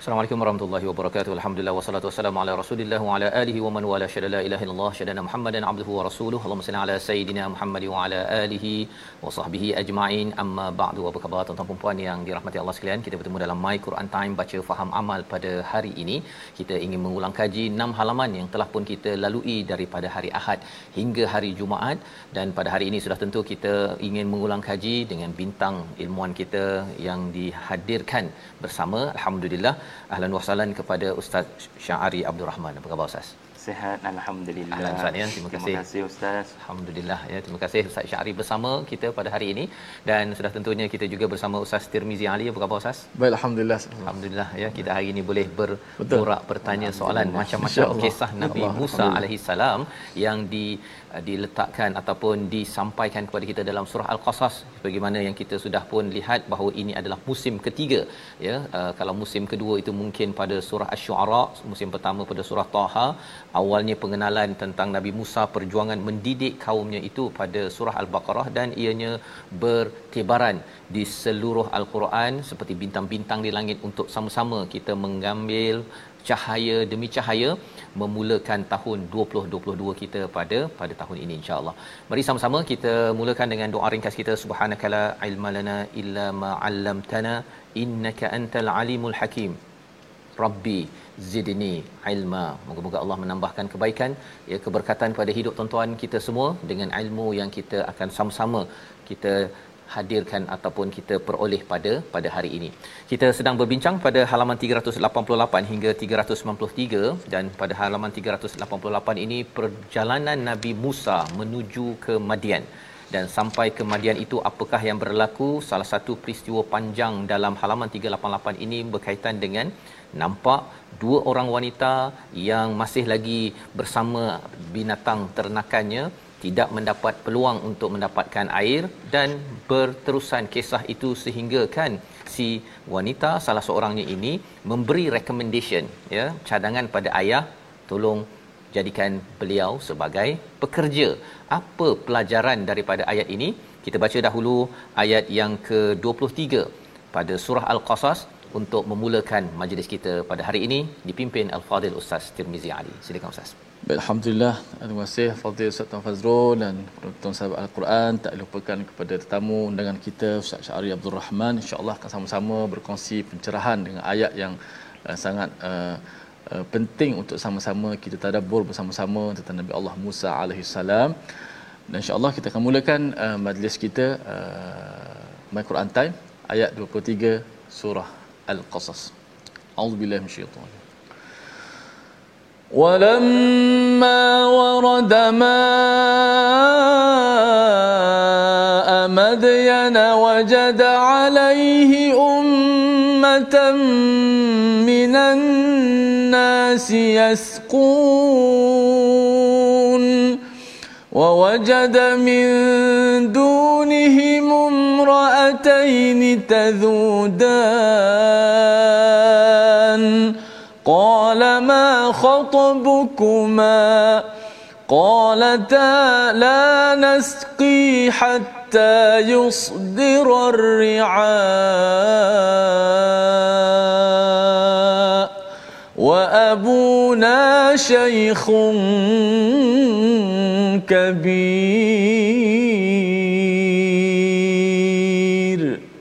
Assalamualaikum warahmatullahi wabarakatuh. Alhamdulillah wassalatu wassalamu ala Rasulillah wa ala alihi wa man wala syada la ilaha illallah syadana Muhammadan abduhu wa rasuluhu. Allahumma salli ala sayidina Muhammad wa ala alihi wa sahbihi ajma'in. Amma ba'du. Apa khabar tuan-tuan dan puan yang dirahmati Allah sekalian? Kita bertemu dalam My Quran Time baca faham amal pada hari ini. Kita ingin mengulang kaji 6 halaman yang telah pun kita lalui daripada hari Ahad hingga hari Jumaat dan pada hari ini sudah tentu kita ingin mengulang kaji dengan bintang ilmuan kita yang dihadirkan bersama. Alhamdulillah ahlan wa sahlan kepada Ustaz Syahari Abdul Rahman. Apa khabar Ustaz? Sihat Alhamdulillah. Ahlan Ustaz ya. Terima kasih. Terima kasih Ustaz. Alhamdulillah ya. Terima kasih Ustaz Syahari bersama kita pada hari ini dan sudah tentunya kita juga bersama Ustaz Tirmizi Ali. Apa khabar Ustaz? Baik, Alhamdulillah. Alhamdulillah ya kita hari ini boleh berborak bertanya soalan macam-macam kisah Nabi Allah. Musa alaihi salam yang di diletakkan ataupun disampaikan kepada kita dalam surah al-Qasas bagaimana yang kita sudah pun lihat bahawa ini adalah musim ketiga ya. Uh, kalau musim kedua itu mungkin pada surah asy-syu'ara musim pertama pada surah Taha awalnya pengenalan tentang Nabi Musa perjuangan mendidik kaumnya itu pada surah al-Baqarah dan ianya bertebaran di seluruh al-Quran seperti bintang-bintang di langit untuk sama-sama kita mengambil cahaya demi cahaya memulakan tahun 2022 kita pada pada tahun ini insyaallah. Mari sama-sama kita mulakan dengan doa ringkas kita subhanakala ilmalana illa ma 'allamtana innaka antal alimul hakim. Rabbi zidni ilma. Moga-moga Allah menambahkan kebaikan ya keberkatan pada hidup tuan-tuan kita semua dengan ilmu yang kita akan sama-sama kita hadirkan ataupun kita peroleh pada pada hari ini. Kita sedang berbincang pada halaman 388 hingga 393 dan pada halaman 388 ini perjalanan Nabi Musa menuju ke Madian dan sampai ke Madian itu apakah yang berlaku salah satu peristiwa panjang dalam halaman 388 ini berkaitan dengan nampak dua orang wanita yang masih lagi bersama binatang ternakannya tidak mendapat peluang untuk mendapatkan air dan berterusan kisah itu sehingga kan si wanita salah seorangnya ini memberi recommendation ya cadangan pada ayah tolong jadikan beliau sebagai pekerja. Apa pelajaran daripada ayat ini? Kita baca dahulu ayat yang ke-23 pada surah al-qasas untuk memulakan majlis kita pada hari ini. Dipimpin al-fadil ustaz Tirmizi Ali. Silakan ustaz Alhamdulillah. Terima kasih Fadil Ustaz Tuan Fazrul dan penonton sahabat Al-Quran. Tak lupakan kepada tetamu undangan kita Ustaz Syahri Abdul Rahman. InsyaAllah akan sama-sama berkongsi pencerahan dengan ayat yang uh, sangat uh, uh, penting untuk sama-sama kita tadabbur bersama-sama tentang Nabi Allah Musa salam. Dan insya-Allah kita akan mulakan uh, majlis kita uh, My Quran Time ayat 23 surah Al-Qasas. A'udzubillahi minasyaitanir ولما ورد ماء مدين وجد عليه أمة من الناس يسقون ووجد من دونهم امرأتين تذودان قال ما خطبكما قالتا لا نسقي حتى يصدر الرعاء وأبونا شيخ كبير.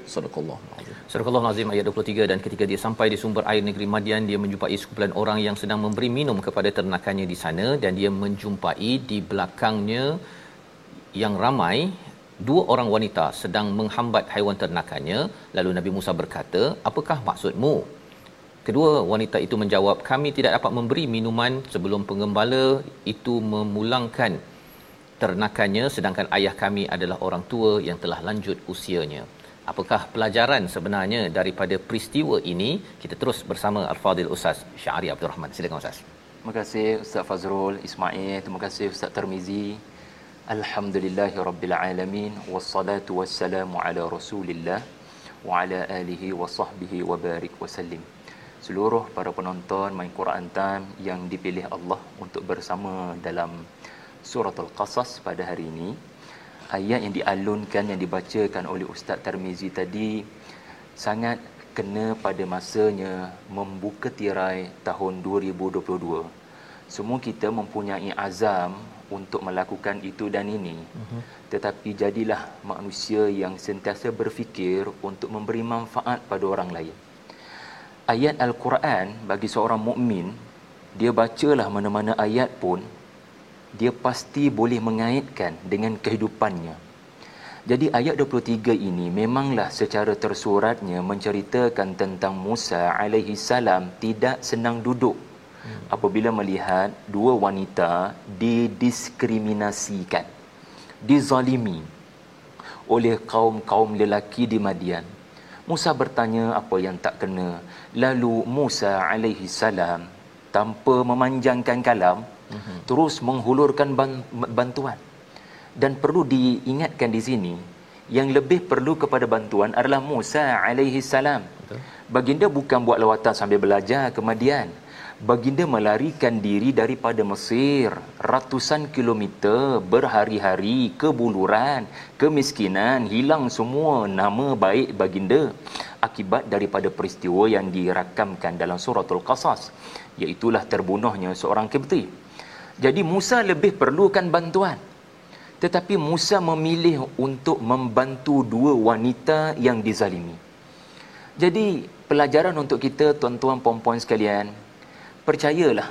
صدق الله. Surah Al-Azim ayat 23 dan ketika dia sampai di sumber air negeri Madian dia menjumpai sekumpulan orang yang sedang memberi minum kepada ternakannya di sana dan dia menjumpai di belakangnya yang ramai dua orang wanita sedang menghambat haiwan ternakannya. Lalu Nabi Musa berkata apakah maksudmu? Kedua wanita itu menjawab kami tidak dapat memberi minuman sebelum pengembala itu memulangkan ternakannya sedangkan ayah kami adalah orang tua yang telah lanjut usianya apakah pelajaran sebenarnya daripada peristiwa ini? Kita terus bersama Al-Fadil Ustaz Syahri Abdul Rahman. Silakan Ustaz. Terima kasih Ustaz Fazrul Ismail. Terima kasih Ustaz Termizi Alhamdulillahirabbil alamin. Wassalatu wassalamu ala Rasulillah wa ala alihi wa sahbihi wa barik wa sallim. Seluruh para penonton main Quran Time yang dipilih Allah untuk bersama dalam suratul Qasas pada hari ini ayat yang dialunkan yang dibacakan oleh Ustaz Tarmizi tadi sangat kena pada masanya membuka tirai tahun 2022. Semua kita mempunyai azam untuk melakukan itu dan ini. Uh-huh. Tetapi jadilah manusia yang sentiasa berfikir untuk memberi manfaat pada orang lain. Ayat Al-Quran bagi seorang mukmin, dia bacalah mana-mana ayat pun dia pasti boleh mengaitkan dengan kehidupannya. Jadi ayat 23 ini memanglah secara tersuratnya menceritakan tentang Musa alaihi salam tidak senang duduk apabila melihat dua wanita didiskriminasikan, dizalimi oleh kaum-kaum lelaki di Madian. Musa bertanya apa yang tak kena. Lalu Musa alaihi salam tanpa memanjangkan kalam uh-huh. terus menghulurkan bantuan. Dan perlu diingatkan di sini yang lebih perlu kepada bantuan adalah Musa alaihi salam. Baginda bukan buat lawatan sambil belajar ke Madian baginda melarikan diri daripada Mesir ratusan kilometer berhari-hari ke buluran kemiskinan hilang semua nama baik baginda akibat daripada peristiwa yang dirakamkan dalam suratul qasas. Iaitulah terbunuhnya seorang Kibti jadi Musa lebih perlukan bantuan. Tetapi Musa memilih untuk membantu dua wanita yang dizalimi. Jadi pelajaran untuk kita tuan-tuan puan-puan sekalian, percayalah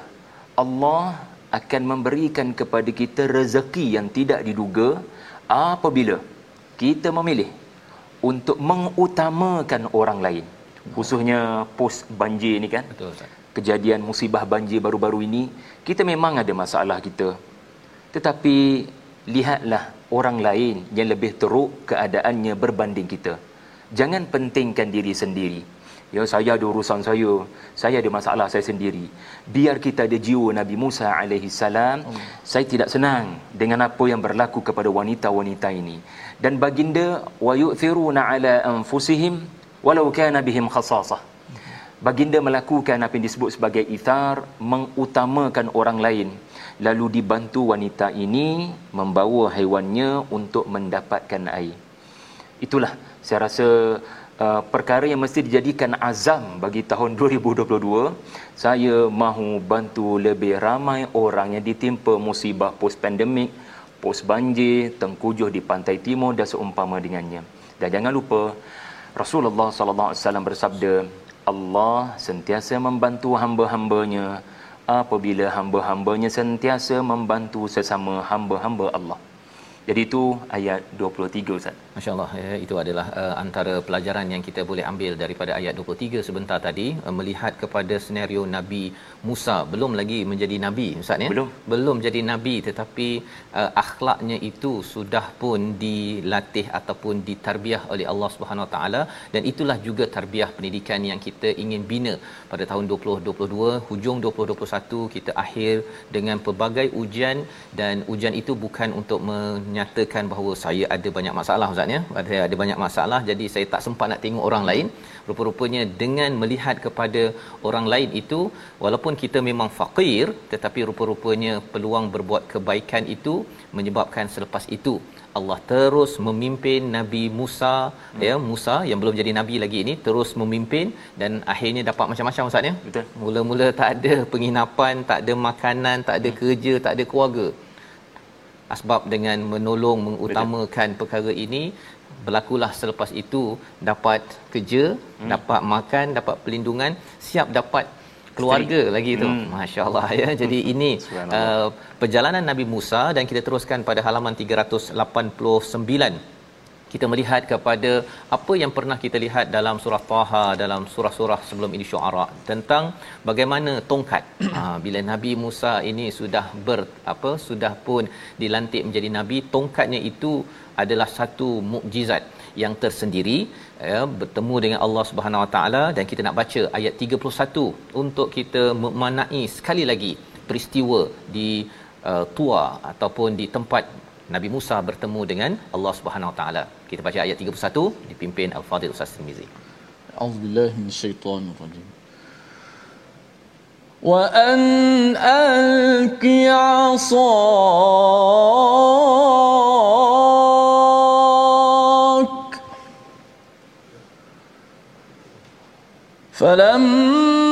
Allah akan memberikan kepada kita rezeki yang tidak diduga apabila kita memilih untuk mengutamakan orang lain. Khususnya pos banjir ni kan. Betul Ustaz kejadian musibah banjir baru-baru ini, kita memang ada masalah kita. Tetapi lihatlah orang lain yang lebih teruk keadaannya berbanding kita. Jangan pentingkan diri sendiri. Ya saya ada urusan saya, saya ada masalah saya sendiri. Biar kita ada jiwa Nabi Musa alaihi salam, hmm. saya tidak senang dengan apa yang berlaku kepada wanita-wanita ini. Dan baginda wa yu'thiruna ala anfusihim walau kana bihim khasasah baginda melakukan apa yang disebut sebagai ithar mengutamakan orang lain. Lalu dibantu wanita ini membawa haiwannya untuk mendapatkan air. Itulah saya rasa uh, perkara yang mesti dijadikan azam bagi tahun 2022 saya mahu bantu lebih ramai orang yang ditimpa musibah post pandemik post banjir tengkujuh di pantai timur dan seumpama dengannya. Dan jangan lupa Rasulullah sallallahu alaihi wasallam bersabda Allah sentiasa membantu hamba-hambanya apabila hamba-hambanya sentiasa membantu sesama hamba-hamba Allah. Jadi itu ayat 23 Ustaz. Masya-Allah ya, itu adalah uh, antara pelajaran yang kita boleh ambil daripada ayat 23 sebentar tadi uh, melihat kepada senario Nabi Musa. Belum lagi menjadi nabi Ustaz ya. Belum. Belum jadi nabi tetapi uh, akhlaknya itu sudah pun dilatih ataupun ditarbiah oleh Allah Subhanahu Wa Taala. Dan itulah juga tarbiah pendidikan yang kita ingin bina. Pada tahun 2022 hujung 2021 kita akhir dengan pelbagai ujian. Dan ujian itu bukan untuk men menyatakan bahawa saya ada banyak masalah ustaz ya? Saya ada banyak masalah jadi saya tak sempat nak tengok orang lain. Rupa-rupanya dengan melihat kepada orang lain itu walaupun kita memang fakir tetapi rupa-rupanya peluang berbuat kebaikan itu menyebabkan selepas itu Allah terus memimpin Nabi Musa hmm. ya Musa yang belum jadi nabi lagi ini terus memimpin dan akhirnya dapat macam-macam ustaz ya? Betul. Mula-mula tak ada penginapan tak ada makanan tak ada hmm. kerja tak ada keluarga asbab dengan menolong mengutamakan betul. perkara ini berlakulah selepas itu dapat kerja hmm. dapat makan dapat pelindungan siap dapat keluarga Isteri. lagi tu. Hmm. Masya-Allah ya. Jadi ini uh, perjalanan Nabi Musa dan kita teruskan pada halaman 389. Kita melihat kepada apa yang pernah kita lihat dalam surah Taha dalam surah-surah sebelum ini Syuara tentang bagaimana tongkat. Ha, bila Nabi Musa ini sudah ber apa sudah pun dilantik menjadi nabi tongkatnya itu adalah satu mukjizat yang tersendiri ya bertemu dengan Allah Subhanahu Wa Taala. Dan kita nak baca ayat 31 untuk kita memanai sekali lagi peristiwa di uh, tua ataupun di tempat Nabi Musa bertemu dengan Allah Subhanahu Wa Taala. Kita baca ayat 31 dipimpin Al-Fadhil Ustaz Tirmizi. A'udzubillahi minasyaitonir rajim. Wa an alqi 'asaa فلما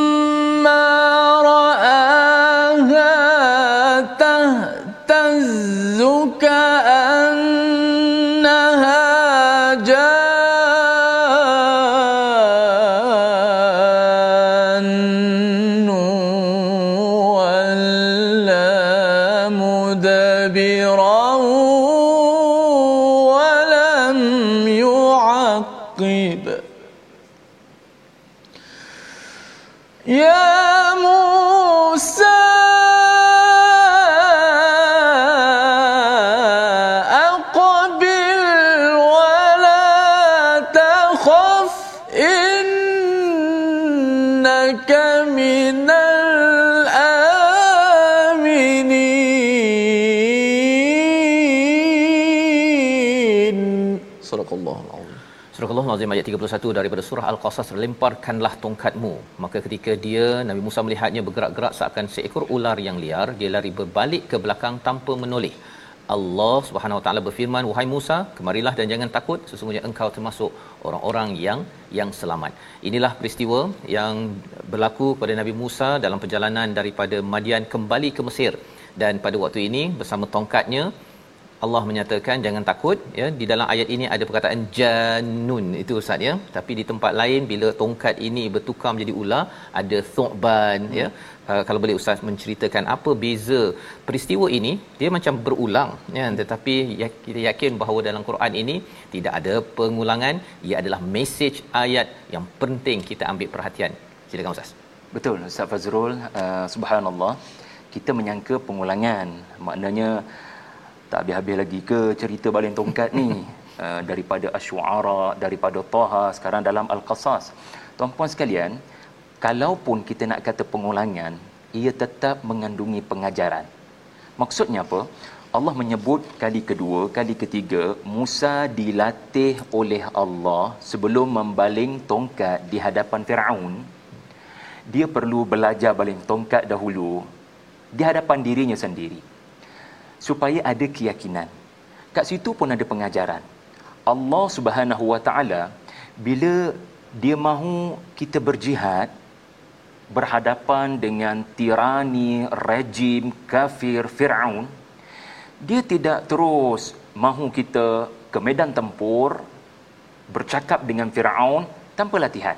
Surah Al-Azim ayat 31 daripada surah Al-Qasas lemparkanlah tongkatmu. Maka ketika dia Nabi Musa melihatnya bergerak-gerak seakan seekor ular yang liar dia lari berbalik ke belakang tanpa menoleh. Allah Subhanahu Wa Taala berfirman wahai Musa kemarilah dan jangan takut. Sesungguhnya engkau termasuk orang-orang yang yang selamat. Inilah peristiwa yang berlaku pada Nabi Musa dalam perjalanan daripada Madian kembali ke Mesir. Dan pada waktu ini bersama tongkatnya Allah menyatakan jangan takut ya. Di dalam ayat ini ada perkataan janun itu ustaz ya. Tapi di tempat lain bila tongkat ini bertukar menjadi ular ada thuban hmm. ya. Uh, kalau boleh ustaz menceritakan apa beza peristiwa ini dia macam berulang ya. Tetapi ya, kita yakin bahawa dalam Quran ini tidak ada pengulangan. Ia adalah message ayat yang penting kita ambil perhatian. Silakan ustaz. Betul ustaz Fazrul. Uh, subhanallah kita menyangka pengulangan. Maknanya tak habis-habis lagi ke cerita baling tongkat ni? Uh, daripada asyuara daripada taha sekarang dalam al-qasas. Tuan-puan sekalian kalaupun kita nak kata pengulangan ia tetap mengandungi pengajaran. Maksudnya apa? Allah menyebut kali kedua, kali ketiga Musa dilatih oleh Allah sebelum membaling tongkat di hadapan Firaun. Dia perlu belajar baling tongkat dahulu di hadapan dirinya sendiri supaya ada keyakinan. Kat situ pun ada pengajaran. Allah Subhanahu Wa Taala bila dia mahu kita berjihad berhadapan dengan tirani rejim kafir Firaun dia tidak terus mahu kita ke medan tempur bercakap dengan Firaun tanpa latihan.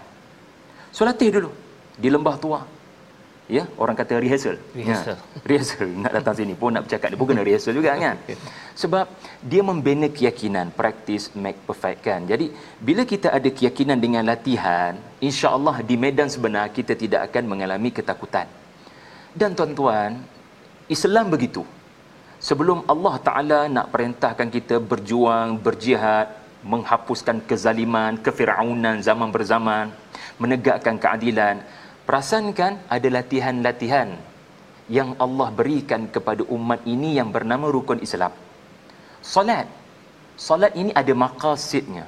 So latih dulu di lembah tua ya orang kata rehearsal. Rehearsal ya, rehearsal. nak datang sini pun nak bercakap dia pun kena rehearsal juga kan? Sebab dia membina keyakinan practice make perfect kan? Jadi bila kita ada keyakinan dengan latihan insya-Allah di medan sebenar kita tidak akan mengalami ketakutan. Dan tuan-tuan Islam begitu. Sebelum Allah Taala nak perintahkan kita berjuang berjihad menghapuskan kezaliman kefiraunan zaman berzaman menegakkan keadilan Perasankan ada latihan-latihan yang Allah berikan kepada umat ini yang bernama rukun Islam. solat. Solat ini ada maqasidnya.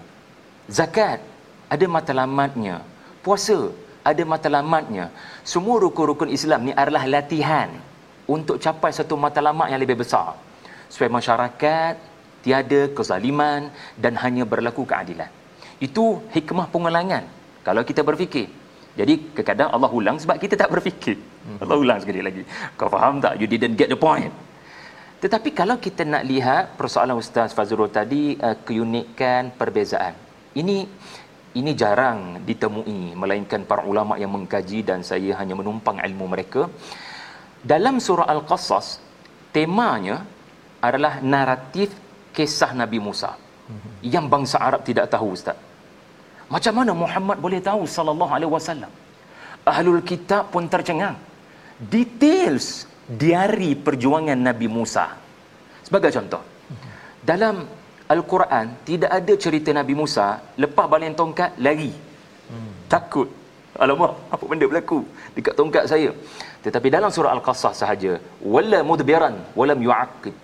Zakat. Ada matlamatnya puasa. Ada matlamatnya semua rukun-rukun Islam ni adalah latihan untuk capai satu matlamat yang lebih besar. Supaya masyarakat tiada kezaliman dan hanya berlaku keadilan. Itu hikmah pengulangan. Kalau kita berfikir jadi kadang Allah ulang sebab kita tak berfikir. Hmm. Allah ulang sekali lagi. Kau faham tak? You didn't get the point. Tetapi kalau kita nak lihat persoalan Ustaz Fazrul tadi uh, keunikan perbezaan. Ini ini jarang ditemui melainkan para ulama yang mengkaji dan saya hanya menumpang ilmu mereka. Dalam surah al-qasas temanya adalah naratif kisah Nabi Musa. Yang bangsa Arab tidak tahu ustaz macam mana Muhammad boleh tahu sallallahu alaihi wasallam ahlul kitab pun tercengang details diari perjuangan Nabi Musa sebagai contoh dalam Al-Quran tidak ada cerita Nabi Musa lepas balen tongkat lari. Takut. Alamak, apa benda berlaku dekat tongkat saya? Tetapi dalam surah Al-Qasas sahaja, wala mudbiran walam yu'aqib.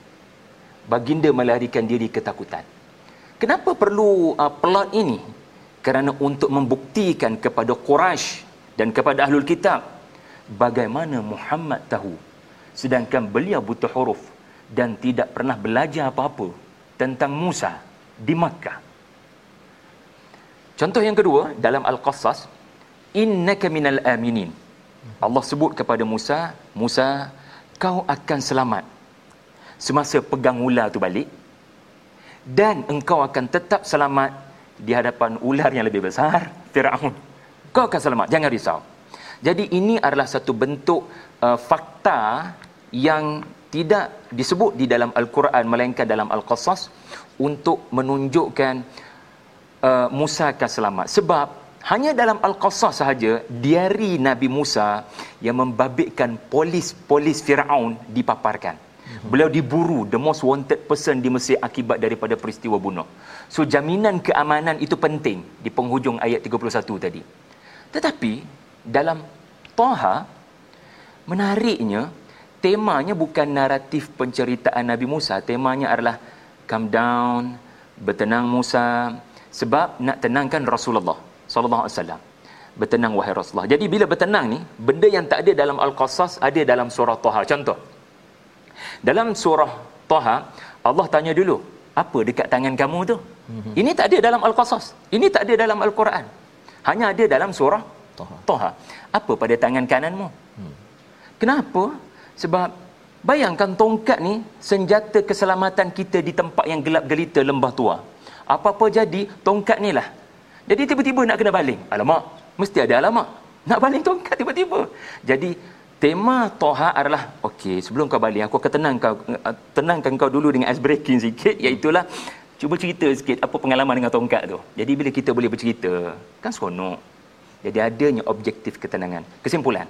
Baginda melarikan diri ketakutan. Kenapa perlu uh, plot ini? Kerana untuk membuktikan kepada Quraisy dan kepada Ahlul Kitab bagaimana Muhammad tahu sedangkan beliau buta huruf dan tidak pernah belajar apa-apa tentang Musa di Makkah. Contoh yang kedua dalam Al-Qassas, innaka minal aminin. Allah sebut kepada Musa, Musa, kau akan selamat semasa pegang ular tu balik dan engkau akan tetap selamat di hadapan ular yang lebih besar, Firaun. Kau akan selamat, jangan risau. Jadi ini adalah satu bentuk uh, fakta yang tidak disebut di dalam Al-Quran melainkan dalam Al-Qasas untuk menunjukkan uh, Musa akan selamat. Sebab hanya dalam Al-Qasas sahaja diari Nabi Musa yang membabitkan polis-polis Firaun dipaparkan. Beliau diburu the most wanted person di Mesir akibat daripada peristiwa bunuh. So jaminan keamanan itu penting di penghujung ayat 31 tadi. Tetapi dalam Taha menariknya temanya bukan naratif penceritaan Nabi Musa temanya adalah calm down bertenang Musa sebab nak tenangkan Rasulullah sallallahu alaihi wasallam bertenang wahai Rasulullah jadi bila bertenang ni benda yang tak ada dalam al-qasas ada dalam surah Taha contoh dalam surah Taha Allah tanya dulu apa dekat tangan kamu tu mm-hmm. ini tak ada dalam al-qasas ini tak ada dalam al-Quran hanya ada dalam surah Taha, Taha. apa pada tangan kananmu hmm. kenapa sebab bayangkan tongkat ni senjata keselamatan kita di tempat yang gelap gelita lembah tua. Apa-apa jadi tongkat ni lah. Jadi tiba-tiba nak kena baling. Alamak, mesti ada alamak. Nak baling tongkat tiba-tiba. Jadi tema Toha adalah okey, sebelum kau baling aku akan tenang kau tenangkan kau dulu dengan ice breaking sikit iaitu lah cuba cerita sikit apa pengalaman dengan tongkat tu. Jadi bila kita boleh bercerita, kan seronok. Jadi adanya objektif ketenangan. Kesimpulan.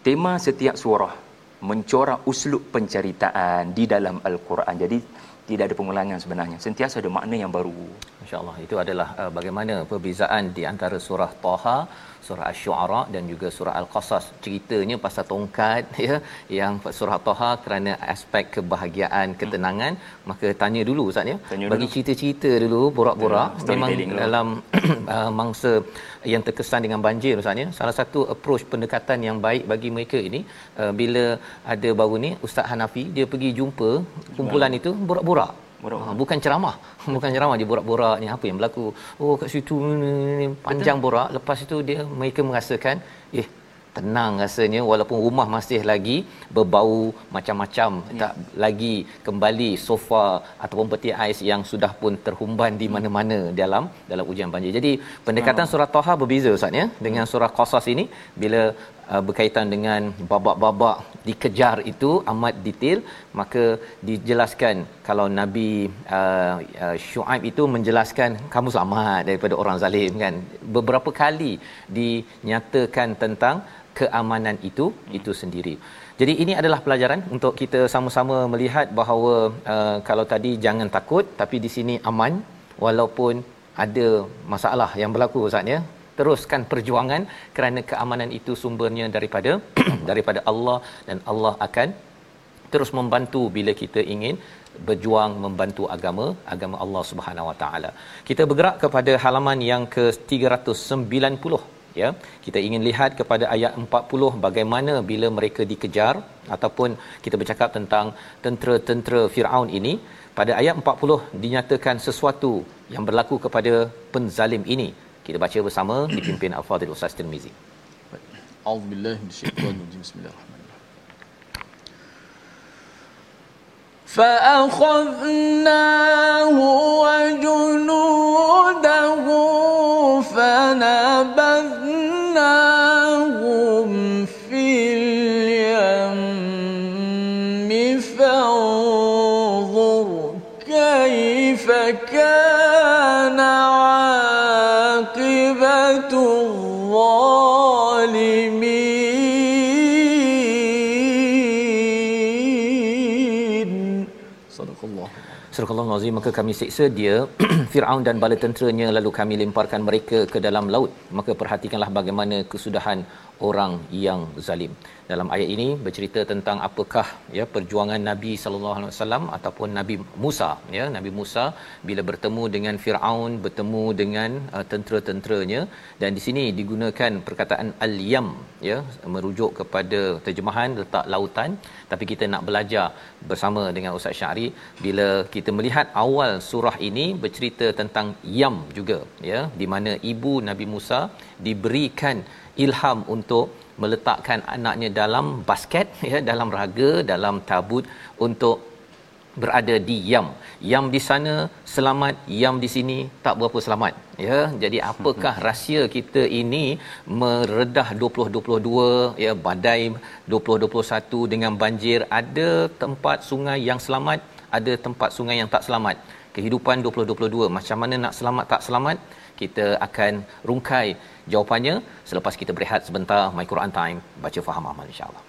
Tema setiap surah mencorak uslub penceritaan di dalam al-Quran. Jadi tidak ada pengulangan sebenarnya. Sentiasa ada makna yang baru. Masya-Allah. Itu adalah uh, bagaimana perbezaan di antara surah Taha, surah Asy-Syu'ara dan juga surah Al-Qasas. Ceritanya pasal tongkat ya, yang surah Taha kerana aspek kebahagiaan, ketenangan, hmm. maka tanya dulu Ustaz ya. Tanya Bagi cerita-cerita dulu, borak-borak memang dulu. dalam uh, mangsa yang terkesan dengan banjir Ustaz ya. Salah satu approach pendekatan yang baik bagi mereka ini uh, bila ada baru ni Ustaz Hanafi dia pergi jumpa kumpulan itu borak-borak Borak. Ha, bukan ceramah. Bukan ceramah dia borak-borak ni apa yang berlaku. Oh kat situ ni panjang borak lepas itu dia mereka merasakan eh tenang rasanya walaupun rumah masih lagi berbau macam-macam ya. tak lagi kembali sofa ataupun peti ais yang sudah pun terhumban di mana-mana dalam dalam ujian banjir. Jadi pendekatan surah Taha berbeza Ustaz ya dengan surah Qasas ini bila uh, berkaitan dengan babak-babak dikejar itu amat detail maka dijelaskan kalau Nabi uh, uh, Shu'aib itu menjelaskan kamu selamat daripada orang zalim kan beberapa kali dinyatakan tentang keamanan itu itu sendiri. Jadi ini adalah pelajaran untuk kita sama-sama melihat bahawa uh, kalau tadi jangan takut tapi di sini aman walaupun ada masalah yang berlaku Ustaz ya. Teruskan perjuangan kerana keamanan itu sumbernya daripada daripada Allah dan Allah akan terus membantu bila kita ingin berjuang membantu agama agama Allah Subhanahu Wa Taala. Kita bergerak kepada halaman yang ke-390 ya. Kita ingin lihat kepada ayat 40 bagaimana bila mereka dikejar ataupun kita bercakap tentang tentera-tentera Firaun ini pada ayat 40 dinyatakan sesuatu yang berlaku kepada penzalim ini. Kita baca bersama dipimpin Al-Fadhil Ustaz Tirmizi. A'udzubillahi minasyaitonir rajim. Bismillahirrahmanirrahim. فأخذناه وجنوده فنبذناهم Al-Azim maka kami siksa dia Firaun dan bala tenteranya lalu kami lemparkan mereka ke dalam laut. Maka perhatikanlah bagaimana kesudahan orang yang zalim. Dalam ayat ini bercerita tentang apakah ya perjuangan Nabi sallallahu alaihi wasallam ataupun Nabi Musa ya. Nabi Musa bila bertemu dengan Firaun bertemu dengan uh, tentera-tenteranya. Dan di sini digunakan perkataan al-yam ya merujuk kepada terjemahan letak lautan. Tapi kita nak belajar bersama dengan Ustaz Syari bila kita melihat awal surah ini bercerita tentang yam juga ya di mana ibu Nabi Musa diberikan ilham untuk meletakkan anaknya dalam basket ya dalam raga dalam tabut untuk berada di Yam. Yam di sana selamat, Yam di sini tak berapa selamat. Ya, jadi apakah rahsia kita ini meredah 2022 ya badai 2021 dengan banjir ada tempat sungai yang selamat, ada tempat sungai yang tak selamat. Kehidupan 2022 macam mana nak selamat tak selamat? Kita akan rungkai jawapannya selepas kita berehat sebentar My Quran Time baca faham amal insya-Allah.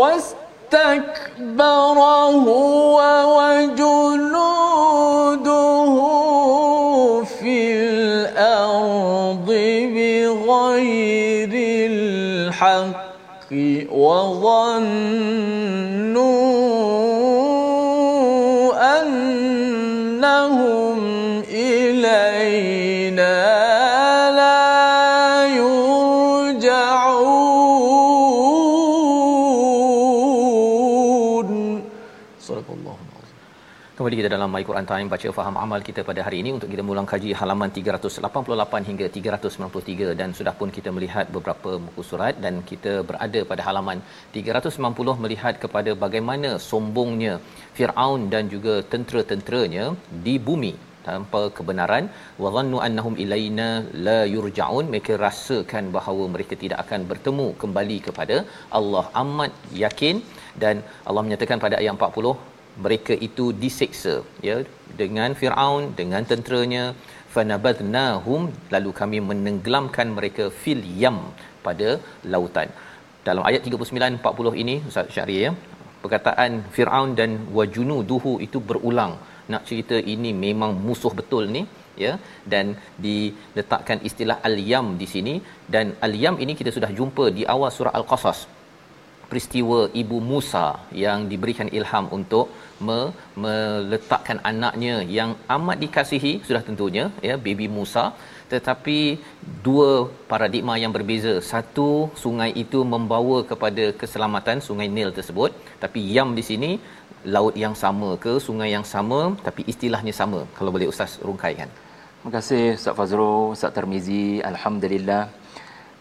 واستكبر هو وجنوده في الأرض بغير الحق وظنوا dalam My Quran Time baca faham amal kita pada hari ini. Untuk kita mengulang kaji halaman 388 hingga 393 dan sudah pun kita melihat beberapa buku surat. Dan kita berada pada halaman 390 melihat kepada bagaimana sombongnya Firaun dan juga tentera-tenteranya di bumi. Tanpa kebenaran wa dhannu annahum ilaina la yurjaun. Mereka rasakan bahawa mereka tidak akan bertemu kembali kepada Allah. Amat yakin. Dan Allah menyatakan pada ayat 40 mereka itu diseksa ya dengan Firaun dengan tenteranya. Fanabadnahum lalu kami menenggelamkan mereka fil yam pada lautan. Dalam ayat 39 40 ini Ustaz Syahri ya perkataan Firaun dan wajunuduhu itu berulang. Nak cerita ini memang musuh betul ni ya dan diletakkan istilah al-yam di sini. Dan al-yam ini kita sudah jumpa di awal surah al-qasas peristiwa ibu Musa yang diberikan ilham untuk me, meletakkan anaknya yang amat dikasihi sudah tentunya ya baby Musa tetapi dua paradigma yang berbeza satu sungai itu membawa kepada keselamatan sungai Nil tersebut tapi Yam di sini laut yang sama ke sungai yang sama tapi istilahnya sama kalau boleh ustaz rungkaikan Terima kasih Ustaz Fazrul, Ustaz Tarmizi. Alhamdulillah.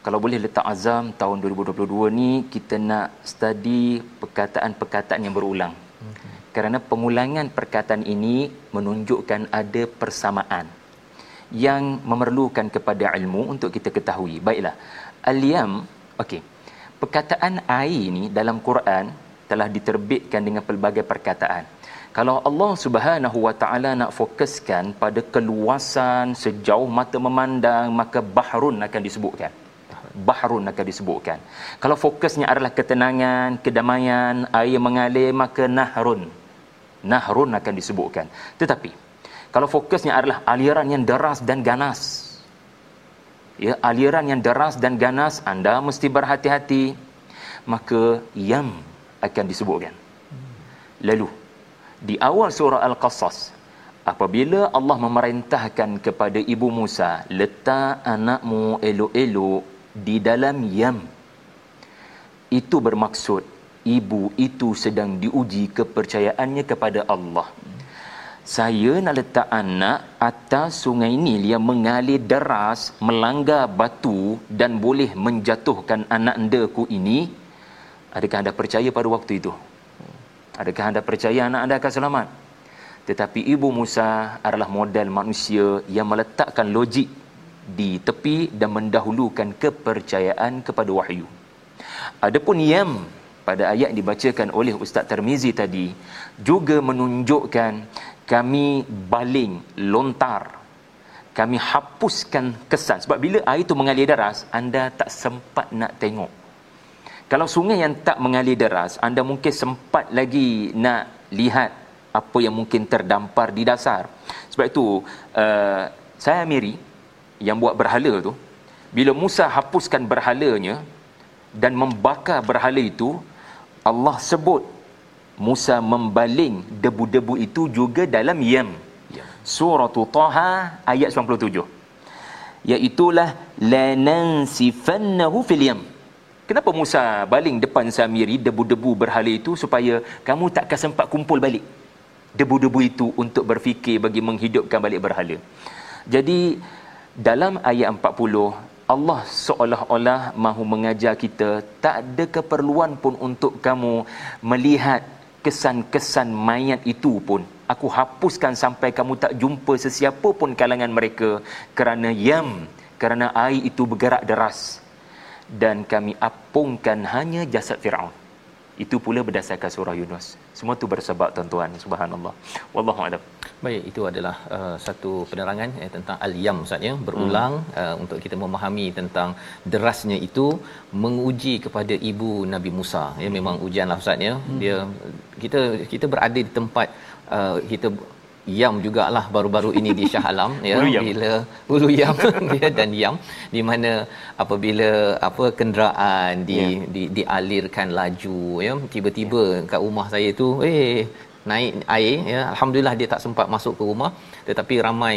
Kalau boleh letak azam tahun 2022 ni kita nak study perkataan-perkataan yang berulang. Mm-hmm. Kerana pengulangan perkataan ini menunjukkan ada persamaan yang memerlukan kepada ilmu untuk kita ketahui. Baiklah. Al-yam, okey. Perkataan air ni dalam Quran telah diterbitkan dengan pelbagai perkataan. Kalau Allah Subhanahu Wa Taala nak fokuskan pada keluasan sejauh mata memandang, maka bahrun akan disebutkan. Bahrun akan disebutkan. Kalau fokusnya adalah ketenangan, kedamaian, air mengalir, maka nahrun. Nahrun akan disebutkan. Tetapi kalau fokusnya adalah aliran yang deras dan ganas. Ya, aliran yang deras dan ganas, anda mesti berhati-hati. Maka yam akan disebutkan. Lalu di awal surah Al-Qasas apabila Allah memerintahkan kepada ibu Musa letak anakmu elok-elok di dalam yam itu bermaksud ibu itu sedang diuji kepercayaannya kepada Allah saya nak letak anak atas sungai ini yang mengalir deras melanggar batu dan boleh menjatuhkan anak endaku ini Adakah anda percaya pada waktu itu? Adakah anda percaya anak anda akan selamat? Tetapi ibu Musa adalah model manusia yang meletakkan logik di tepi dan mendahulukan kepercayaan kepada wahyu. Adapun yam pada ayat yang dibacakan oleh Ustaz Termizi tadi juga menunjukkan kami baling, lontar, kami hapuskan kesan. Sebab bila air itu mengalir deras, anda tak sempat nak tengok kalau sungai yang tak mengalir deras, anda mungkin sempat lagi nak lihat apa yang mungkin terdampar di dasar. Sebab itu, uh, saya Amiri yang buat berhala tu, bila Musa hapuskan berhalanya dan membakar berhala itu, Allah sebut Musa membaling debu-debu itu juga dalam yam. Ya. Surah Taha ayat 97. Iaitulah lanansifannahu fil yam. Kenapa Musa baling depan Samiri debu-debu berhala itu supaya kamu takkan sempat kumpul balik debu-debu itu untuk berfikir bagi menghidupkan balik berhala. Jadi dalam ayat 40 Allah seolah-olah mahu mengajar kita tak ada keperluan pun untuk kamu melihat kesan-kesan mayat itu pun aku hapuskan sampai kamu tak jumpa sesiapa pun kalangan mereka kerana yam kerana air itu bergerak deras dan kami apungkan hanya jasad Firaun. Itu pula berdasarkan surah Yunus. Semua tu bersebab tuan-tuan. Subhanallah. Wallahu a'lam. Baik, itu adalah uh, satu penerangan eh, tentang al-yam Ustaz ya, berulang hmm. uh, untuk kita memahami tentang derasnya itu menguji kepada ibu Nabi Musa. Ya memang ujianlah Ustaz ya. Hmm. Dia kita kita berada di tempat uh, kita yam jugalah baru-baru ini di Shah Alam ya ulu bila ulu yam ya dan yam di mana apabila apa kenderaan di, yeah. di dialirkan laju ya tiba-tiba yeah. kat rumah saya tu eh naik air ya alhamdulillah dia tak sempat masuk ke rumah tetapi ramai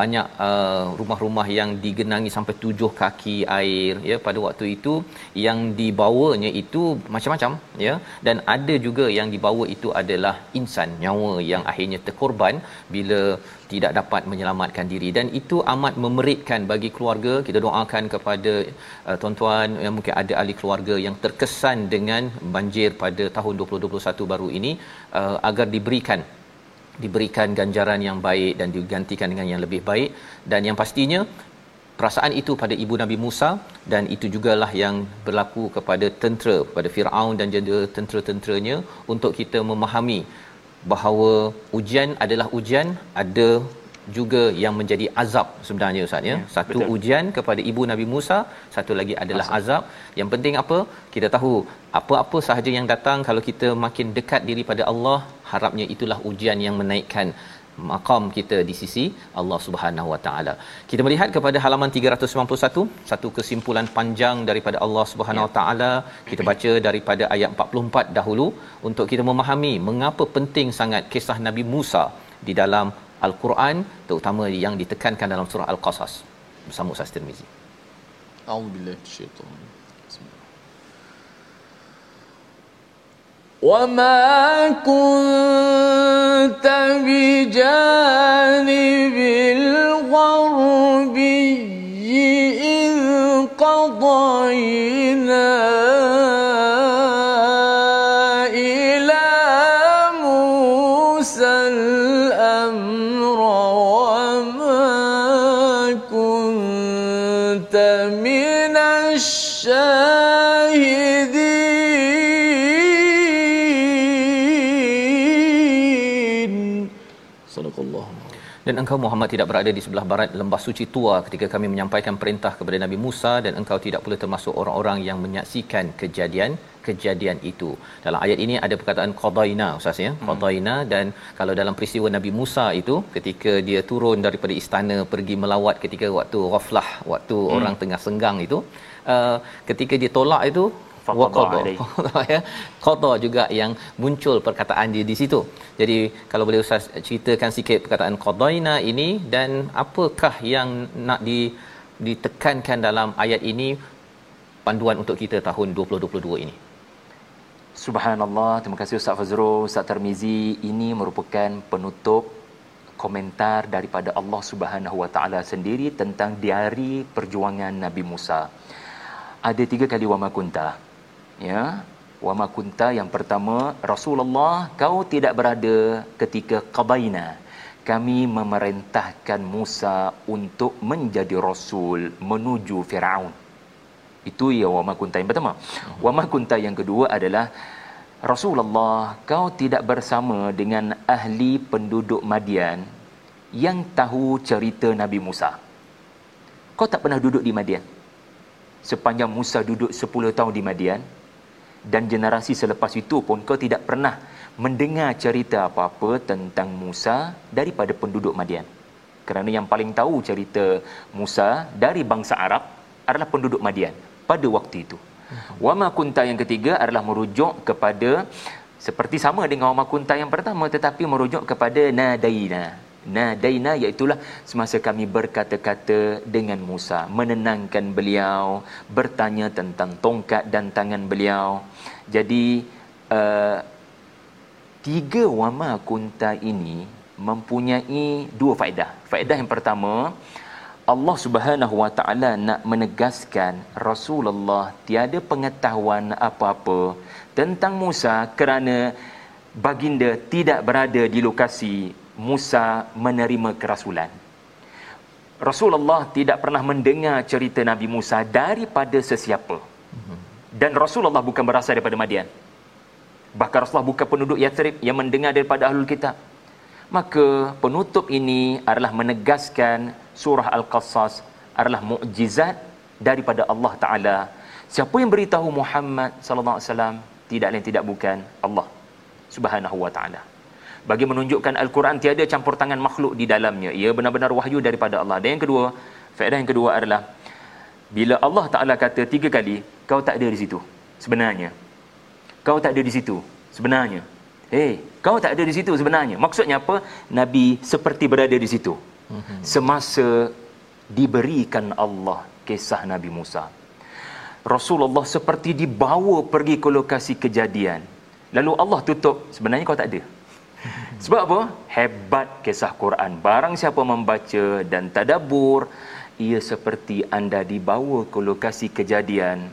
banyak uh, rumah-rumah yang digenangi sampai tujuh kaki air ya pada waktu itu yang dibawanya itu macam-macam ya. Dan ada juga yang dibawa itu adalah insan nyawa yang akhirnya terkorban bila tidak dapat menyelamatkan diri. Dan itu amat memeritkan bagi keluarga. Kita doakan kepada uh, tuan-tuan yang mungkin ada ahli keluarga yang terkesan dengan banjir pada tahun 2021 baru ini uh, agar diberikan diberikan ganjaran yang baik dan digantikan dengan yang lebih baik. Dan yang pastinya perasaan itu pada ibu Nabi Musa dan itu jugalah yang berlaku kepada tentera kepada Firaun dan juga tentera-tenteranya untuk kita memahami bahawa ujian adalah ujian ada juga yang menjadi azab sebenarnya ustaz ya. ya satu betul. ujian kepada ibu Nabi Musa, satu lagi adalah azab. azab. Yang penting apa? Kita tahu apa-apa sahaja yang datang kalau kita makin dekat diri pada Allah, harapnya itulah ujian yang menaikkan maqam kita di sisi Allah Subhanahu Wa Taala. Kita melihat kepada halaman 391, satu kesimpulan panjang daripada Allah Subhanahu Wa Taala. Kita baca daripada ayat 44 dahulu untuk kita memahami mengapa penting sangat kisah Nabi Musa di dalam Al-Quran terutama yang ditekankan dalam surah Al-Qasas. Bersama Ustaz Tirmizi. A'udzubillahi minasyaitanir وما كنت بجانب الغربي اذ قضينا dan engkau Muhammad tidak berada di sebelah barat lembah suci tua ketika kami menyampaikan perintah kepada Nabi Musa dan engkau tidak pula termasuk orang-orang yang menyaksikan kejadian kejadian itu. Dalam ayat ini ada perkataan qadaina ustaz ya. Hmm. Qadaina dan kalau dalam peristiwa Nabi Musa itu ketika dia turun daripada istana pergi melawat ketika waktu ghaflah waktu hmm. orang tengah senggang itu uh, ketika dia tolak itu waqada ya. Qada juga yang muncul perkataan dia di situ. Jadi kalau boleh ustaz ceritakan sikit perkataan qadaina ini dan apakah yang nak di ditekankan dalam ayat ini panduan untuk kita tahun 2022 ini? Subhanallah, terima kasih Ustaz Fazrul, Ustaz Tarmizi. Ini merupakan penutup komentar daripada Allah Subhanahu Wa Taala sendiri tentang diari perjuangan Nabi Musa. Ada tiga kali wama kunta ya. Wama kunta yang pertama Rasulullah kau tidak berada ketika qabaina. Kami memerintahkan Musa untuk menjadi rasul menuju Firaun. Itu ya wama kunta yang pertama. Wama kunta yang kedua adalah Rasulullah kau tidak bersama dengan ahli penduduk Madian yang tahu cerita Nabi Musa. Kau tak pernah duduk di Madian? Sepanjang Musa duduk 10 tahun di Madian dan generasi selepas itu pun kau tidak pernah mendengar cerita apa-apa tentang Musa daripada penduduk Madian. Kerana yang paling tahu cerita Musa dari bangsa Arab adalah penduduk Madian pada waktu itu. Wama kunta yang ketiga adalah merujuk kepada seperti sama dengan wama kunta yang pertama tetapi merujuk kepada nadaina. Nadaina iaitulah semasa kami berkata-kata dengan Musa, menenangkan beliau, bertanya tentang tongkat dan tangan beliau. Jadi uh, tiga wama kunta ini mempunyai dua faedah. Faedah yang pertama, Allah Subhanahu Wa Taala nak menegaskan Rasulullah tiada pengetahuan apa-apa tentang Musa kerana baginda tidak berada di lokasi Musa menerima kerasulan. Rasulullah tidak pernah mendengar cerita Nabi Musa daripada sesiapa. Dan Rasulullah bukan berasal daripada Madian. Bahkan Rasulullah bukan penduduk Yathrib yang mendengar daripada Ahlul Kitab. Maka penutup ini adalah menegaskan surah Al-Qasas adalah mukjizat daripada Allah Taala. Siapa yang beritahu Muhammad sallallahu alaihi wasallam tidak lain tidak bukan Allah Subhanahu wa taala bagi menunjukkan al-Quran tiada campur tangan makhluk di dalamnya. Ia benar-benar wahyu daripada Allah. Dan yang kedua faedah yang kedua adalah bila Allah Taala kata tiga kali kau tak ada di situ. Sebenarnya. Kau tak ada di situ. Sebenarnya. Hey kau tak ada di situ sebenarnya. Maksudnya apa? Nabi seperti berada di situ. Semasa diberikan Allah kisah Nabi Musa. Rasulullah seperti dibawa pergi ke lokasi kejadian. Lalu Allah tutup. Sebenarnya kau tak ada sebab apa? Hebat kisah Quran. Barang siapa membaca dan tadabur, ia seperti anda dibawa ke lokasi kejadian.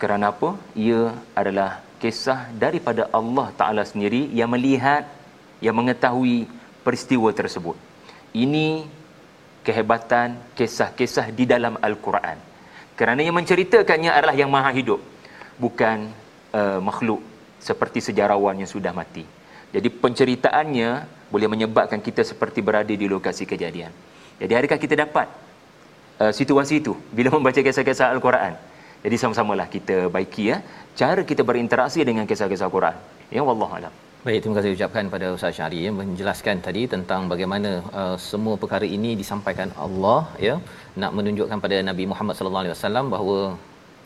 Kerana apa? Ia adalah kisah daripada Allah Ta'ala sendiri yang melihat, yang mengetahui peristiwa tersebut. Ini kehebatan kisah-kisah di dalam Al-Quran. Kerana yang menceritakannya adalah yang maha hidup. Bukan uh, makhluk seperti sejarawan yang sudah mati. Jadi penceritaannya boleh menyebabkan kita seperti berada di lokasi kejadian. Jadi adakah kita dapat uh, situasi itu bila membaca kisah-kisah Al-Quran? Jadi sama-samalah kita baiki ya cara kita berinteraksi dengan kisah-kisah Al-Quran. Ya wallahu alam. Baik, terima kasih ucapkan pada Ustaz Syari ya menjelaskan tadi tentang bagaimana uh, semua perkara ini disampaikan Allah ya nak menunjukkan pada Nabi Muhammad sallallahu alaihi wasallam bahawa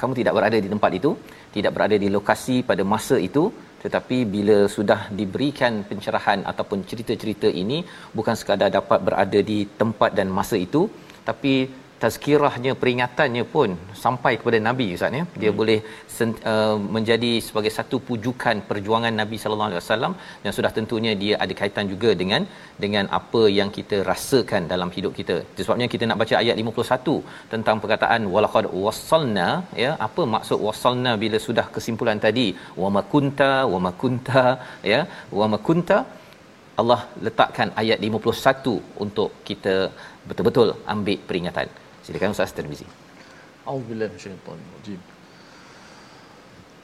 kamu tidak berada di tempat itu, tidak berada di lokasi pada masa itu, tetapi bila sudah diberikan pencerahan ataupun cerita-cerita ini bukan sekadar dapat berada di tempat dan masa itu tapi tazkirahnya peringatannya pun sampai kepada nabi ustaz ya. Dia hmm. boleh sen, uh, menjadi sebagai satu pujukan perjuangan nabi sallallahu alaihi wasallam. Dan sudah tentunya dia ada kaitan juga dengan dengan apa yang kita rasakan dalam hidup kita. Sebabnya kita nak baca ayat 51 tentang perkataan walaqad wassalna ya. Apa maksud wassalna bila sudah kesimpulan tadi? Wa makunta wa makunta ya. Wa makunta Allah letakkan ayat 51 untuk kita betul-betul ambil peringatan. Silakan Ustaz Tirmizi. Auzubillahi minasyaitanir rajim.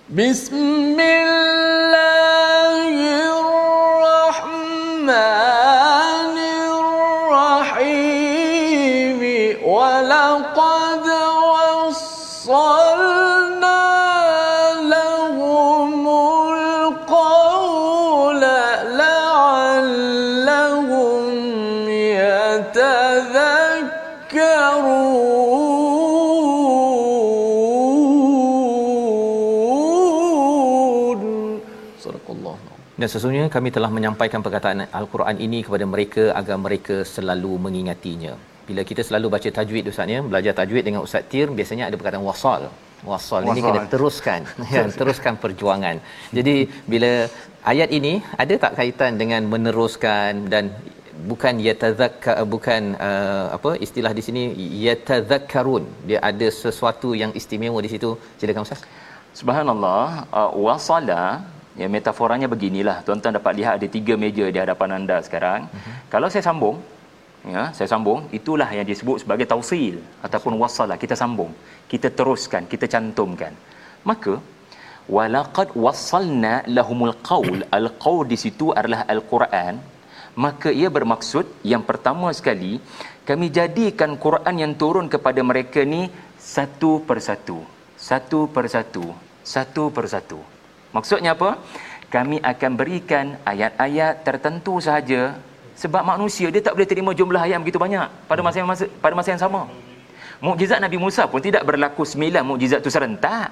Bismillahirrahmanirrahim. Dan sesungguhnya kami telah menyampaikan perkataan Al-Quran ini kepada mereka agar mereka selalu mengingatinya. Bila kita selalu baca tajwid Ustaz ya, belajar tajwid dengan Ustaz Tir, biasanya ada perkataan wasal. Wasal ini kena teruskan, ya, teruskan perjuangan. Jadi bila ayat ini ada tak kaitan dengan meneruskan dan bukan yatadzakkar bukan uh, apa istilah di sini yatadzakkarun dia ada sesuatu yang istimewa di situ silakan ustaz Subhanallah, uh, wasala ya metaforanya beginilah. Tuan-tuan dapat lihat ada tiga meja di hadapan anda sekarang. Uh-huh. Kalau saya sambung, ya, saya sambung, itulah yang disebut sebagai tausil ataupun wasala. Kita sambung, kita teruskan, kita cantumkan. Maka walaqad wassalna lahumul qaul. Al-qaul di situ adalah al-Quran. Maka ia bermaksud yang pertama sekali kami jadikan Quran yang turun kepada mereka ni satu persatu satu persatu satu persatu maksudnya apa? Kami akan berikan ayat-ayat tertentu sahaja sebab manusia dia tak boleh terima jumlah ayat begitu banyak pada masa yang masa, pada masa yang sama. Mukjizat Nabi Musa pun tidak berlaku sembilan mukjizat tu serentak.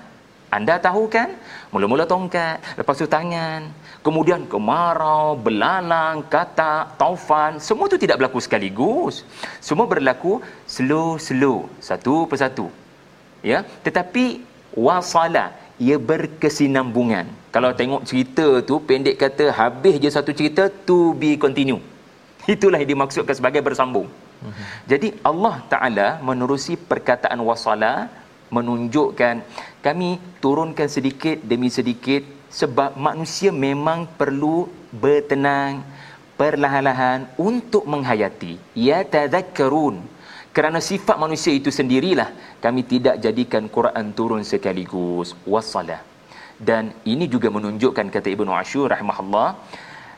Anda tahu kan? Mula-mula tongkat lepas tu tangan kemudian kemarau belalang katak taufan semua tu tidak berlaku sekaligus. Semua berlaku slow-slow satu persatu. Ya? Tetapi wasala ia berkesinambungan. Kalau tengok cerita tu pendek kata habis je satu cerita to be continue. Itulah yang dimaksudkan sebagai bersambung. Jadi Allah taala menerusi perkataan wasala menunjukkan kami turunkan sedikit demi sedikit sebab manusia memang perlu bertenang perlahan-lahan untuk menghayati. Ya tadhakkarun kerana sifat manusia itu sendirilah kami tidak jadikan Quran turun sekaligus. Wassalah. Dan ini juga menunjukkan kata Ibnu Ashur rahimahullah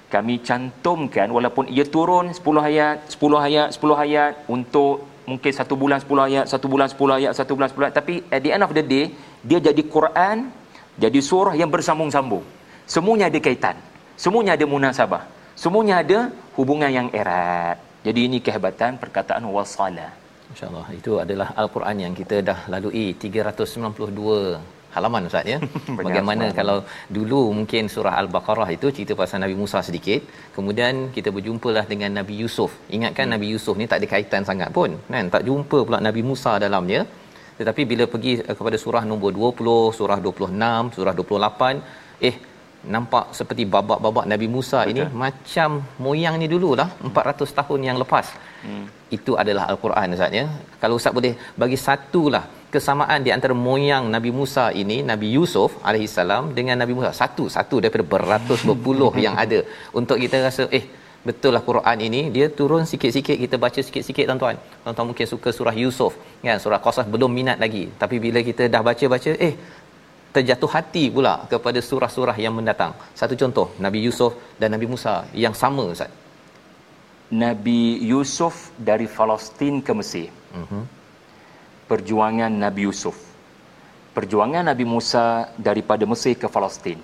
kami cantumkan walaupun ia turun 10 ayat 10 ayat 10 ayat untuk mungkin satu bulan 10 ayat satu bulan 10 ayat satu bulan 10 ayat tapi at the end of the day dia jadi Quran jadi surah yang bersambung-sambung. Semuanya ada kaitan semuanya ada munasabah semuanya ada hubungan yang erat. Jadi ini kehebatan perkataan wasalah insyaallah. Itu adalah al-Quran yang kita dah lalui 392 halaman ustaz ya. Bagaimana kalau dulu mungkin surah al-baqarah itu cerita pasal Nabi Musa sedikit kemudian kita berjumpalah dengan Nabi Yusuf. Ingatkan hmm. Nabi Yusuf ni tak ada kaitan sangat pun kan? Tak jumpa pula Nabi Musa dalamnya. Tetapi bila pergi eh, kepada surah nombor 20 surah 26 surah 28 eh nampak seperti babak-babak Nabi Musa Betul. ini macam moyang ni dululah 400 tahun yang lepas. Hmm. itu adalah al-Quran ustaz ya. Kalau ustaz boleh bagi satulah kesamaan di antara moyang Nabi Musa ini Nabi Yusuf alaihissalam dengan Nabi Musa. Satu satu daripada beratus berpuluh yang ada. Untuk kita rasa eh betul lah Quran ini dia turun sikit-sikit kita baca sikit-sikit tuan-tuan. Tuan-tuan mungkin suka surah Yusuf kan? Surah Qasas belum minat lagi. Tapi bila kita dah baca-baca eh terjatuh hati pula kepada surah-surah yang mendatang satu contoh Nabi Yusuf dan Nabi Musa yang sama Ustaz Nabi Yusuf dari Palestin ke Mesir uh-huh perjuangan Nabi Yusuf. Perjuangan Nabi Musa daripada Mesir ke Palestin.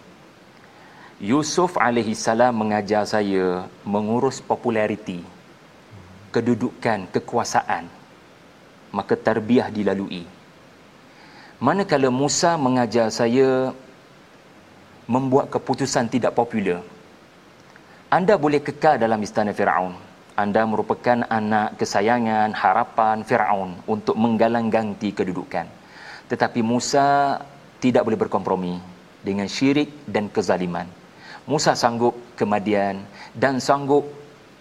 Yusuf alaihi salam mengajar saya mengurus populariti, kedudukan, kekuasaan. Maka tarbiyah dilalui. Manakala Musa mengajar saya membuat keputusan tidak popular. Anda boleh kekal dalam istana Firaun, anda merupakan anak kesayangan, harapan Firaun untuk menggalang ganti kedudukan. Tetapi Musa tidak boleh berkompromi dengan syirik dan kezaliman. Musa sanggup kemadian dan sanggup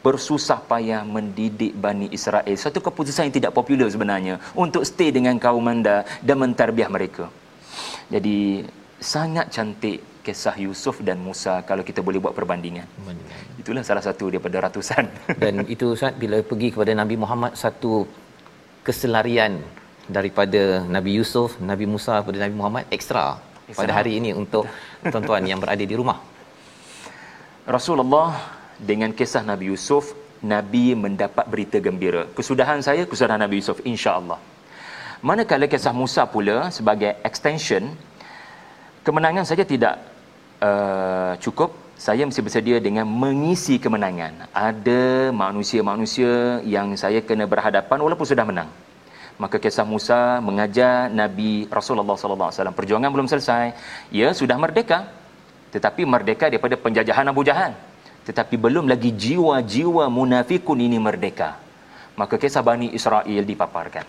bersusah payah mendidik Bani Israel. Satu keputusan yang tidak popular sebenarnya untuk stay dengan kaum anda dan mentarbiah mereka. Jadi sangat cantik kisah Yusuf dan Musa kalau kita boleh buat perbandingan. Itulah salah satu daripada ratusan. Dan itu Ustaz bila pergi kepada Nabi Muhammad satu keselarian daripada Nabi Yusuf, Nabi Musa kepada Nabi Muhammad ekstra pada hari ini untuk tuan-tuan yang berada di rumah. Rasulullah dengan kisah Nabi Yusuf, Nabi mendapat berita gembira. Kesudahan saya, kesudahan Nabi Yusuf, insya-Allah. Manakala kisah Musa pula sebagai extension, kemenangan saja tidak uh, cukup. Saya mesti bersedia dengan mengisi kemenangan. Ada manusia-manusia yang saya kena berhadapan walaupun sudah menang. Maka kisah Musa mengajar Nabi Rasulullah sallallahu alaihi wasallam perjuangan belum selesai. Ya, sudah merdeka. Tetapi merdeka daripada penjajahan Abu Jahal. Tetapi belum lagi jiwa-jiwa munafikun ini merdeka. Maka kisah Bani Israel dipaparkan.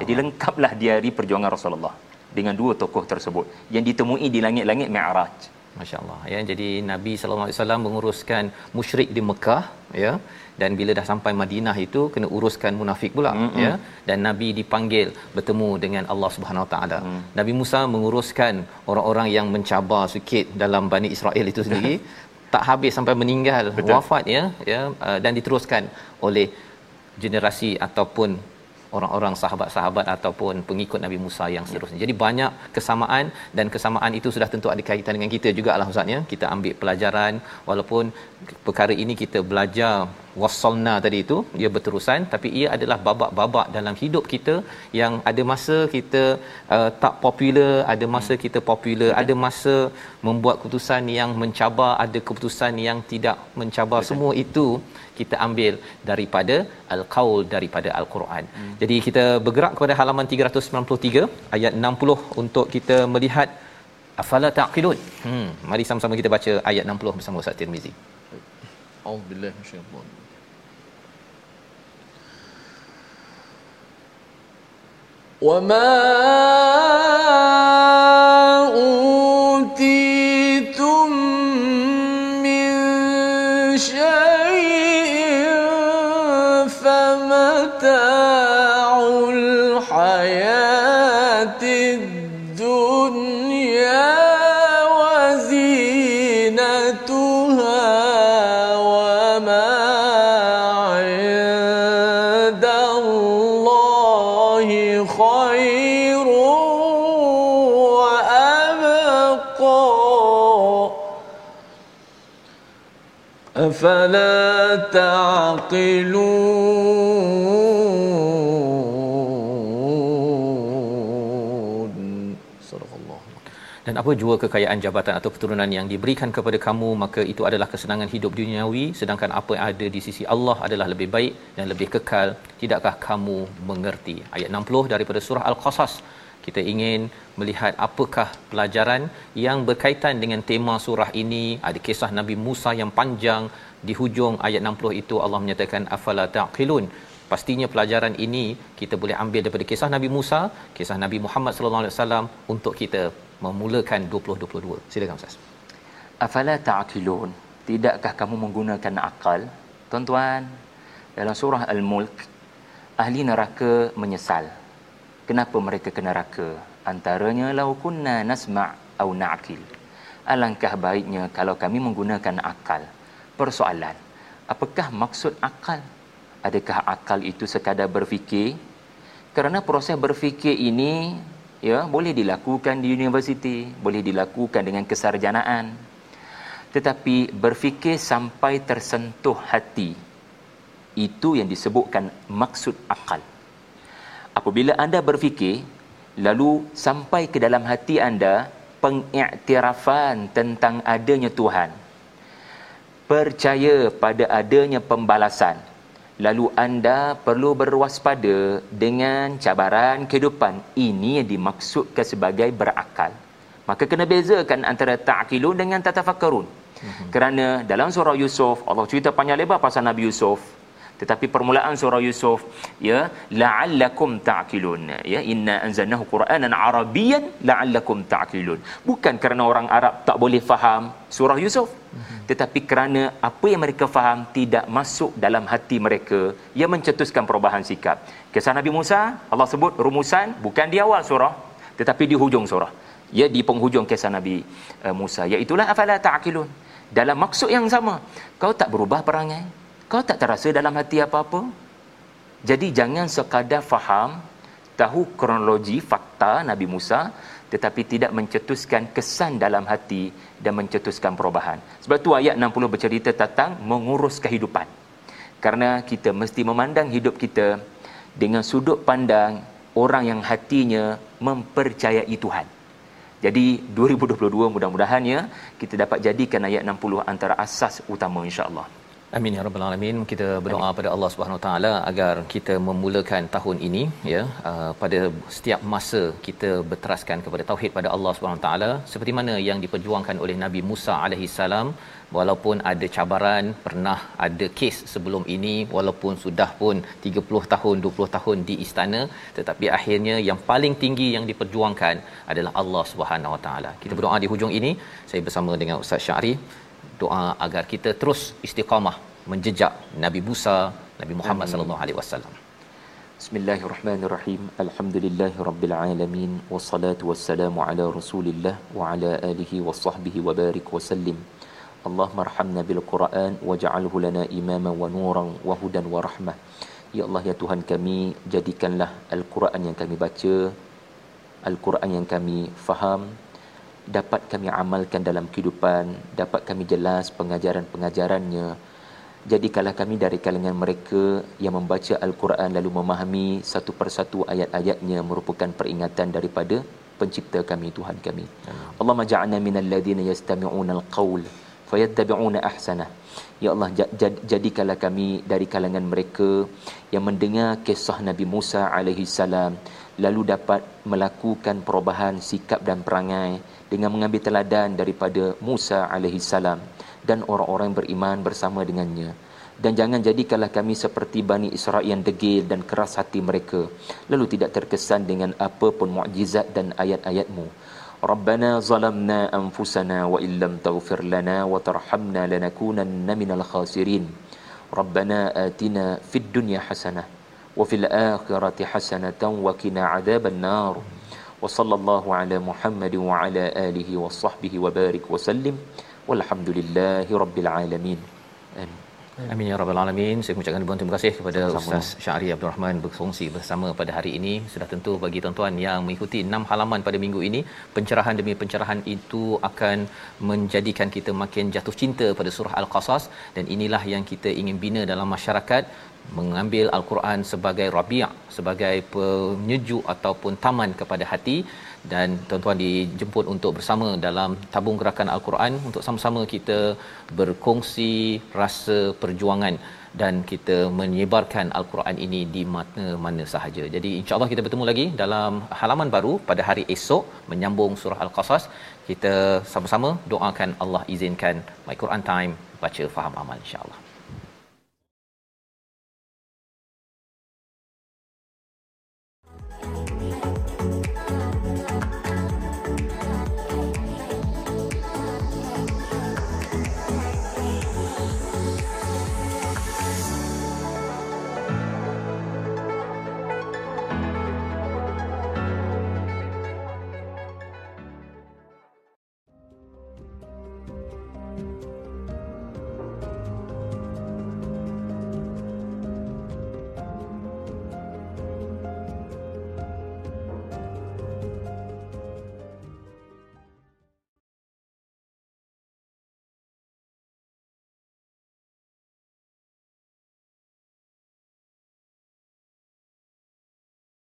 Jadi lengkaplah diari perjuangan Rasulullah dengan dua tokoh tersebut yang ditemui di langit-langit Mi'raj. Masya-Allah ya. Jadi Nabi sallallahu alaihi wasallam menguruskan musyrik di Mekah ya dan bila dah sampai Madinah itu kena uruskan munafik pula mm-hmm. ya dan Nabi dipanggil bertemu dengan Allah Subhanahu Wa Taala. Mm. Nabi Musa menguruskan orang-orang yang mencabar sikit dalam Bani Israel itu sendiri tak habis sampai meninggal Betul. wafat ya ya uh, dan diteruskan oleh generasi ataupun orang-orang sahabat-sahabat ataupun pengikut Nabi Musa yang seterusnya. Jadi banyak kesamaan dan kesamaan itu sudah tentu ada kaitan dengan kita juga lah Ustaz ya. Kita ambil pelajaran walaupun perkara ini kita belajar wasalna tadi itu dia berterusan tapi ia adalah babak-babak dalam hidup kita yang ada masa kita uh, tak popular, ada masa kita popular, Betul. ada masa membuat keputusan yang mencabar, ada keputusan yang tidak mencabar. Betul. Semua itu kita ambil daripada al-qaul daripada al-Quran. Hmm. Jadi kita bergerak kepada halaman 393 ayat 60 untuk kita melihat afala taqilun. Hmm, mari sama-sama kita baca ayat 60 bersama Ustaz Tirmizi. Auzubillahi minasyaitanir وما أوتيتم أفلا تعقلون صدق الله Dan apa jua kekayaan jabatan atau keturunan yang diberikan kepada kamu maka itu adalah kesenangan hidup duniawi sedangkan apa yang ada di sisi Allah adalah lebih baik dan lebih kekal tidakkah kamu mengerti ayat 60 daripada surah al-qasas kita ingin melihat apakah pelajaran yang berkaitan dengan tema surah ini ada kisah Nabi Musa yang panjang di hujung ayat 60 itu Allah menyatakan afala taqilun pastinya pelajaran ini kita boleh ambil daripada kisah Nabi Musa kisah Nabi Muhammad sallallahu alaihi wasallam untuk kita memulakan 2022 silakan ustaz Afala ta'qilun? Tidakkah kamu menggunakan akal? Tuan-tuan, dalam surah Al-Mulk, ahli neraka menyesal. Kenapa mereka kena neraka? Antaranya lau kunna nasma' au na'qil. Alangkah baiknya kalau kami menggunakan akal. Persoalan, apakah maksud akal? Adakah akal itu sekadar berfikir? Kerana proses berfikir ini ya boleh dilakukan di universiti, boleh dilakukan dengan kesarjanaan. Tetapi berfikir sampai tersentuh hati itu yang disebutkan maksud akal. Apabila anda berfikir lalu sampai ke dalam hati anda pengiktirafan tentang adanya Tuhan. Percaya pada adanya pembalasan. Lalu anda perlu berwaspada dengan cabaran kehidupan. Ini yang dimaksudkan sebagai berakal. Maka kena bezakan antara ta'qilun dengan tatafakkarun. Mm-hmm. Kerana dalam surah Yusuf Allah cerita panjang lebar pasal Nabi Yusuf tetapi permulaan surah Yusuf ya la'allakum ta'qilun. Ya inna anzalnahu qur'anan arabiyyan la'allakum ta'qilun. Bukan kerana orang Arab tak boleh faham surah Yusuf tetapi kerana apa yang mereka faham tidak masuk dalam hati mereka. Yang mencetuskan perubahan sikap. Kisah Nabi Musa Allah sebut rumusan bukan di awal surah tetapi di hujung surah. Ya di penghujung kisah Nabi uh, Musa. Iaitu afala ta'qilun. Dalam maksud yang sama kau tak berubah perangai kau tak terasa dalam hati apa-apa jadi jangan sekadar faham tahu kronologi fakta Nabi Musa tetapi tidak mencetuskan kesan dalam hati dan mencetuskan perubahan. Sebab tu ayat 60 bercerita tentang mengurus kehidupan. Kerana kita mesti memandang hidup kita dengan sudut pandang orang yang hatinya mempercayai Tuhan. Jadi 2022 mudah-mudahannya kita dapat jadikan ayat 60 antara asas utama insya-Allah. Amin ya rabbal alamin. Kita berdoa Amin. pada Allah Subhanahu taala agar kita memulakan tahun ini ya uh, pada setiap masa kita berteraskan kepada tauhid pada Allah Subhanahu taala seperti mana yang diperjuangkan oleh Nabi Musa alaihi salam walaupun ada cabaran pernah ada kes sebelum ini walaupun sudah pun 30 tahun 20 tahun di istana tetapi akhirnya yang paling tinggi yang diperjuangkan adalah Allah Subhanahu Wa Taala. Kita berdoa di hujung ini saya bersama dengan Ustaz Syari doa agar kita terus istiqamah menjejak Nabi Musa, Nabi Muhammad sallallahu alaihi wasallam. Bismillahirrahmanirrahim. Alhamdulillahirabbil alamin wassalatu wassalamu ala Rasulillah wa ala alihi wa sahbihi wa barik wa sallim. Allahumma arhamna bil Quran waj'alhu lana imama wa nuran wa hudan wa rahmah. Ya Allah ya Tuhan kami jadikanlah Al-Quran yang kami baca Al-Quran yang kami faham dapat kami amalkan dalam kehidupan, dapat kami jelas pengajaran-pengajarannya. Jadikanlah kami dari kalangan mereka yang membaca Al-Quran lalu memahami satu persatu ayat-ayatnya merupakan peringatan daripada pencipta kami Tuhan kami. Allah maja'na minal ladina yastami'una al-qawl fayattabi'una ahsanah. Ya Allah jadikanlah kami dari kalangan mereka yang mendengar kisah Nabi Musa alaihi salam lalu dapat melakukan perubahan sikap dan perangai dengan mengambil teladan daripada Musa alaihi salam dan orang-orang beriman bersama dengannya. Dan jangan jadikanlah kami seperti Bani Israel yang degil dan keras hati mereka lalu tidak terkesan dengan apa pun mukjizat dan ayat-ayatmu. Rabbana zalamna anfusana wa illam taghfir lana wa tarhamna lanakunanna minal khasirin. Rabbana atina fid dunya hasanah wa fil akhirati hasanatan wa qina adzaban nar وصلى الله على محمد وعلى آله وصحبه وبارك وسلم والحمد لله رب العالمين آمين Amin ya rabbal alamin. Saya mengucapkan ribuan terima kasih kepada Sama-sama. Ustaz Syahri Abdul Rahman berkongsi bersama pada hari ini. Sudah tentu bagi tuan-tuan yang mengikuti 6 halaman pada minggu ini, pencerahan demi pencerahan itu akan menjadikan kita makin jatuh cinta pada surah Al-Qasas dan inilah yang kita ingin bina dalam masyarakat mengambil al-Quran sebagai rabi' sebagai penyejuk ataupun taman kepada hati dan tuan-tuan dijemput untuk bersama dalam tabung gerakan al-Quran untuk sama-sama kita berkongsi rasa perjuangan dan kita menyebarkan al-Quran ini di mana-mana sahaja. Jadi insya-Allah kita bertemu lagi dalam halaman baru pada hari esok menyambung surah al-Qasas. Kita sama-sama doakan Allah izinkan My Quran Time baca faham amal insya-Allah.